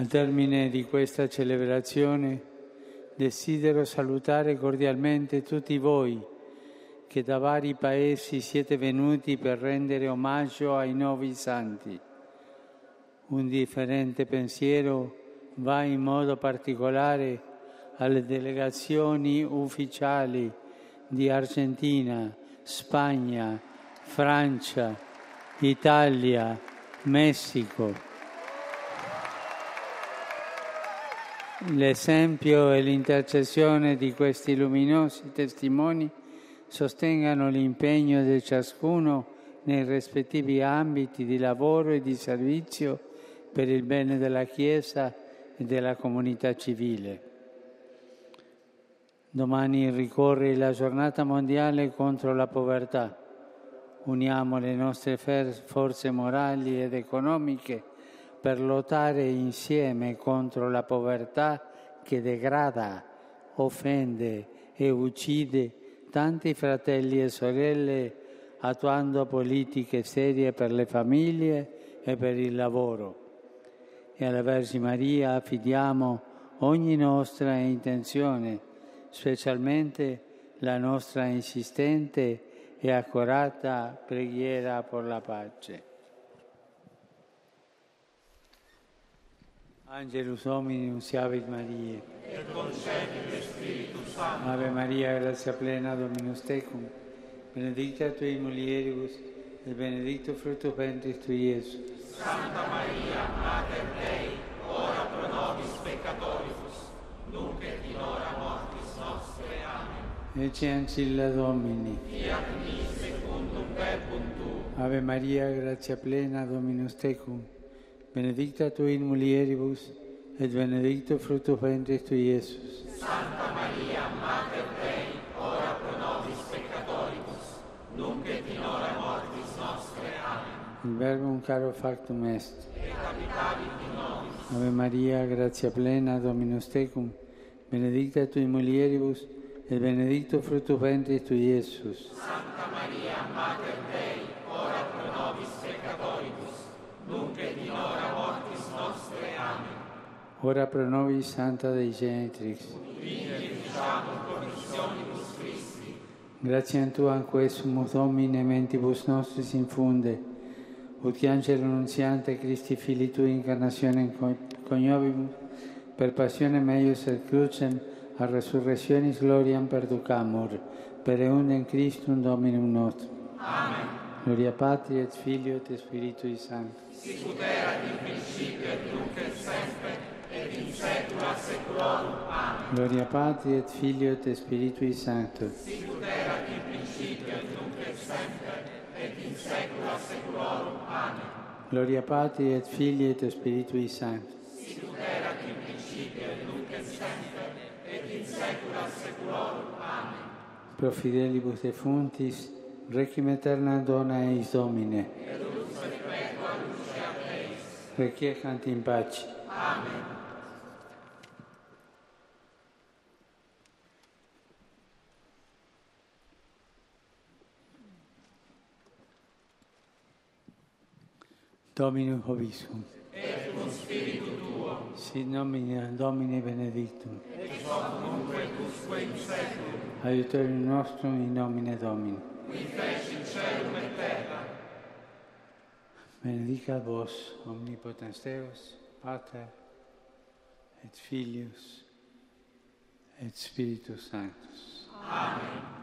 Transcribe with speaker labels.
Speaker 1: Al termine di questa celebrazione desidero salutare cordialmente tutti voi che da vari paesi siete venuti per rendere omaggio ai nuovi santi. Un differente pensiero va in modo particolare alle delegazioni ufficiali di Argentina, Spagna, Francia, Italia, Messico. L'esempio e l'intercessione di questi luminosi testimoni sostengano l'impegno di ciascuno nei rispettivi ambiti di lavoro e di servizio per il bene della Chiesa e della comunità civile. Domani ricorre la giornata mondiale contro la povertà. Uniamo le nostre forze morali ed economiche per lottare insieme contro la povertà che degrada, offende e uccide tanti fratelli e sorelle attuando politiche serie per le famiglie e per il lavoro. E alla Vergine Maria affidiamo ogni nostra intenzione, specialmente la nostra insistente e accurata preghiera per la pace. Angelus Domini, unciavit Maria.
Speaker 2: Et concepit Spiritus Sancto.
Speaker 1: Ave Maria, grazia plena, Dominus tecum, benedicta tui mulieribus, et benedictus fructus ventris tui, Iesus.
Speaker 2: Santa Maria, Mater Dei, ora pro nobis peccatoribus, nunc et in hora mortis nostre. Amen.
Speaker 1: Ecce ancilla Domini.
Speaker 2: Fiat mi secundum verbum tuum.
Speaker 1: Ave Maria, grazia plena, Dominus tecum, benedicta tu in mulieribus, et benedicto fructus ventris tui, Iesus.
Speaker 2: Santa Maria, Mater Dei, ora pro nobis peccatoribus, nunc et in hora mortis nostre. Amen.
Speaker 1: Il verbum caro factum est.
Speaker 2: Et habitavit in nobis.
Speaker 1: Ave Maria, gratia plena, Dominus tecum, benedicta tu in mulieribus, et benedicto fructus ventris tui, Iesus.
Speaker 2: Santa Maria, Mater Dei,
Speaker 1: Ora pro nobis Santa Dei Genitrix. Grazie a Tua quesumus Domine mentibus nostris infunde, ut angelo nunziante Christi Fili Tui incarnazione coniovimus, per passione meius et crucem a resurrectionis gloriam perducamur, per eundem Christum Dominum nostrum.
Speaker 2: Amen.
Speaker 1: Gloria Patri et Filio et Spiritui Sancto.
Speaker 2: Sicut erat in principio et nunc et semper, et in saecula saeculorum. Amen.
Speaker 1: Gloria Patri et Filio et Spiritui Sancto.
Speaker 2: Sicut erat in principio et nunc et semper, et in saecula saeculorum. Amen.
Speaker 1: Gloria Patri et Filii et Spiritui Sancto.
Speaker 2: Sicut erat in principio et nunc et semper, et in saecula saeculorum. Amen.
Speaker 1: Pro fidelibus defuntis, requiem aeterna dona eis Domine. Requiescant in pace.
Speaker 2: Amen.
Speaker 1: Dominus Hovisum.
Speaker 2: Et cum spiritu tuo,
Speaker 1: Sit nomine Domini benedictum.
Speaker 2: et hoc nunc et usque in saeculum,
Speaker 1: Aiutorium nostrum in nomine Domini.
Speaker 2: qui fecit celum et terra.
Speaker 1: Benedicat vos, omnipotens Deus, Pater, et Filius, et Spiritus Sanctus.
Speaker 2: Amen.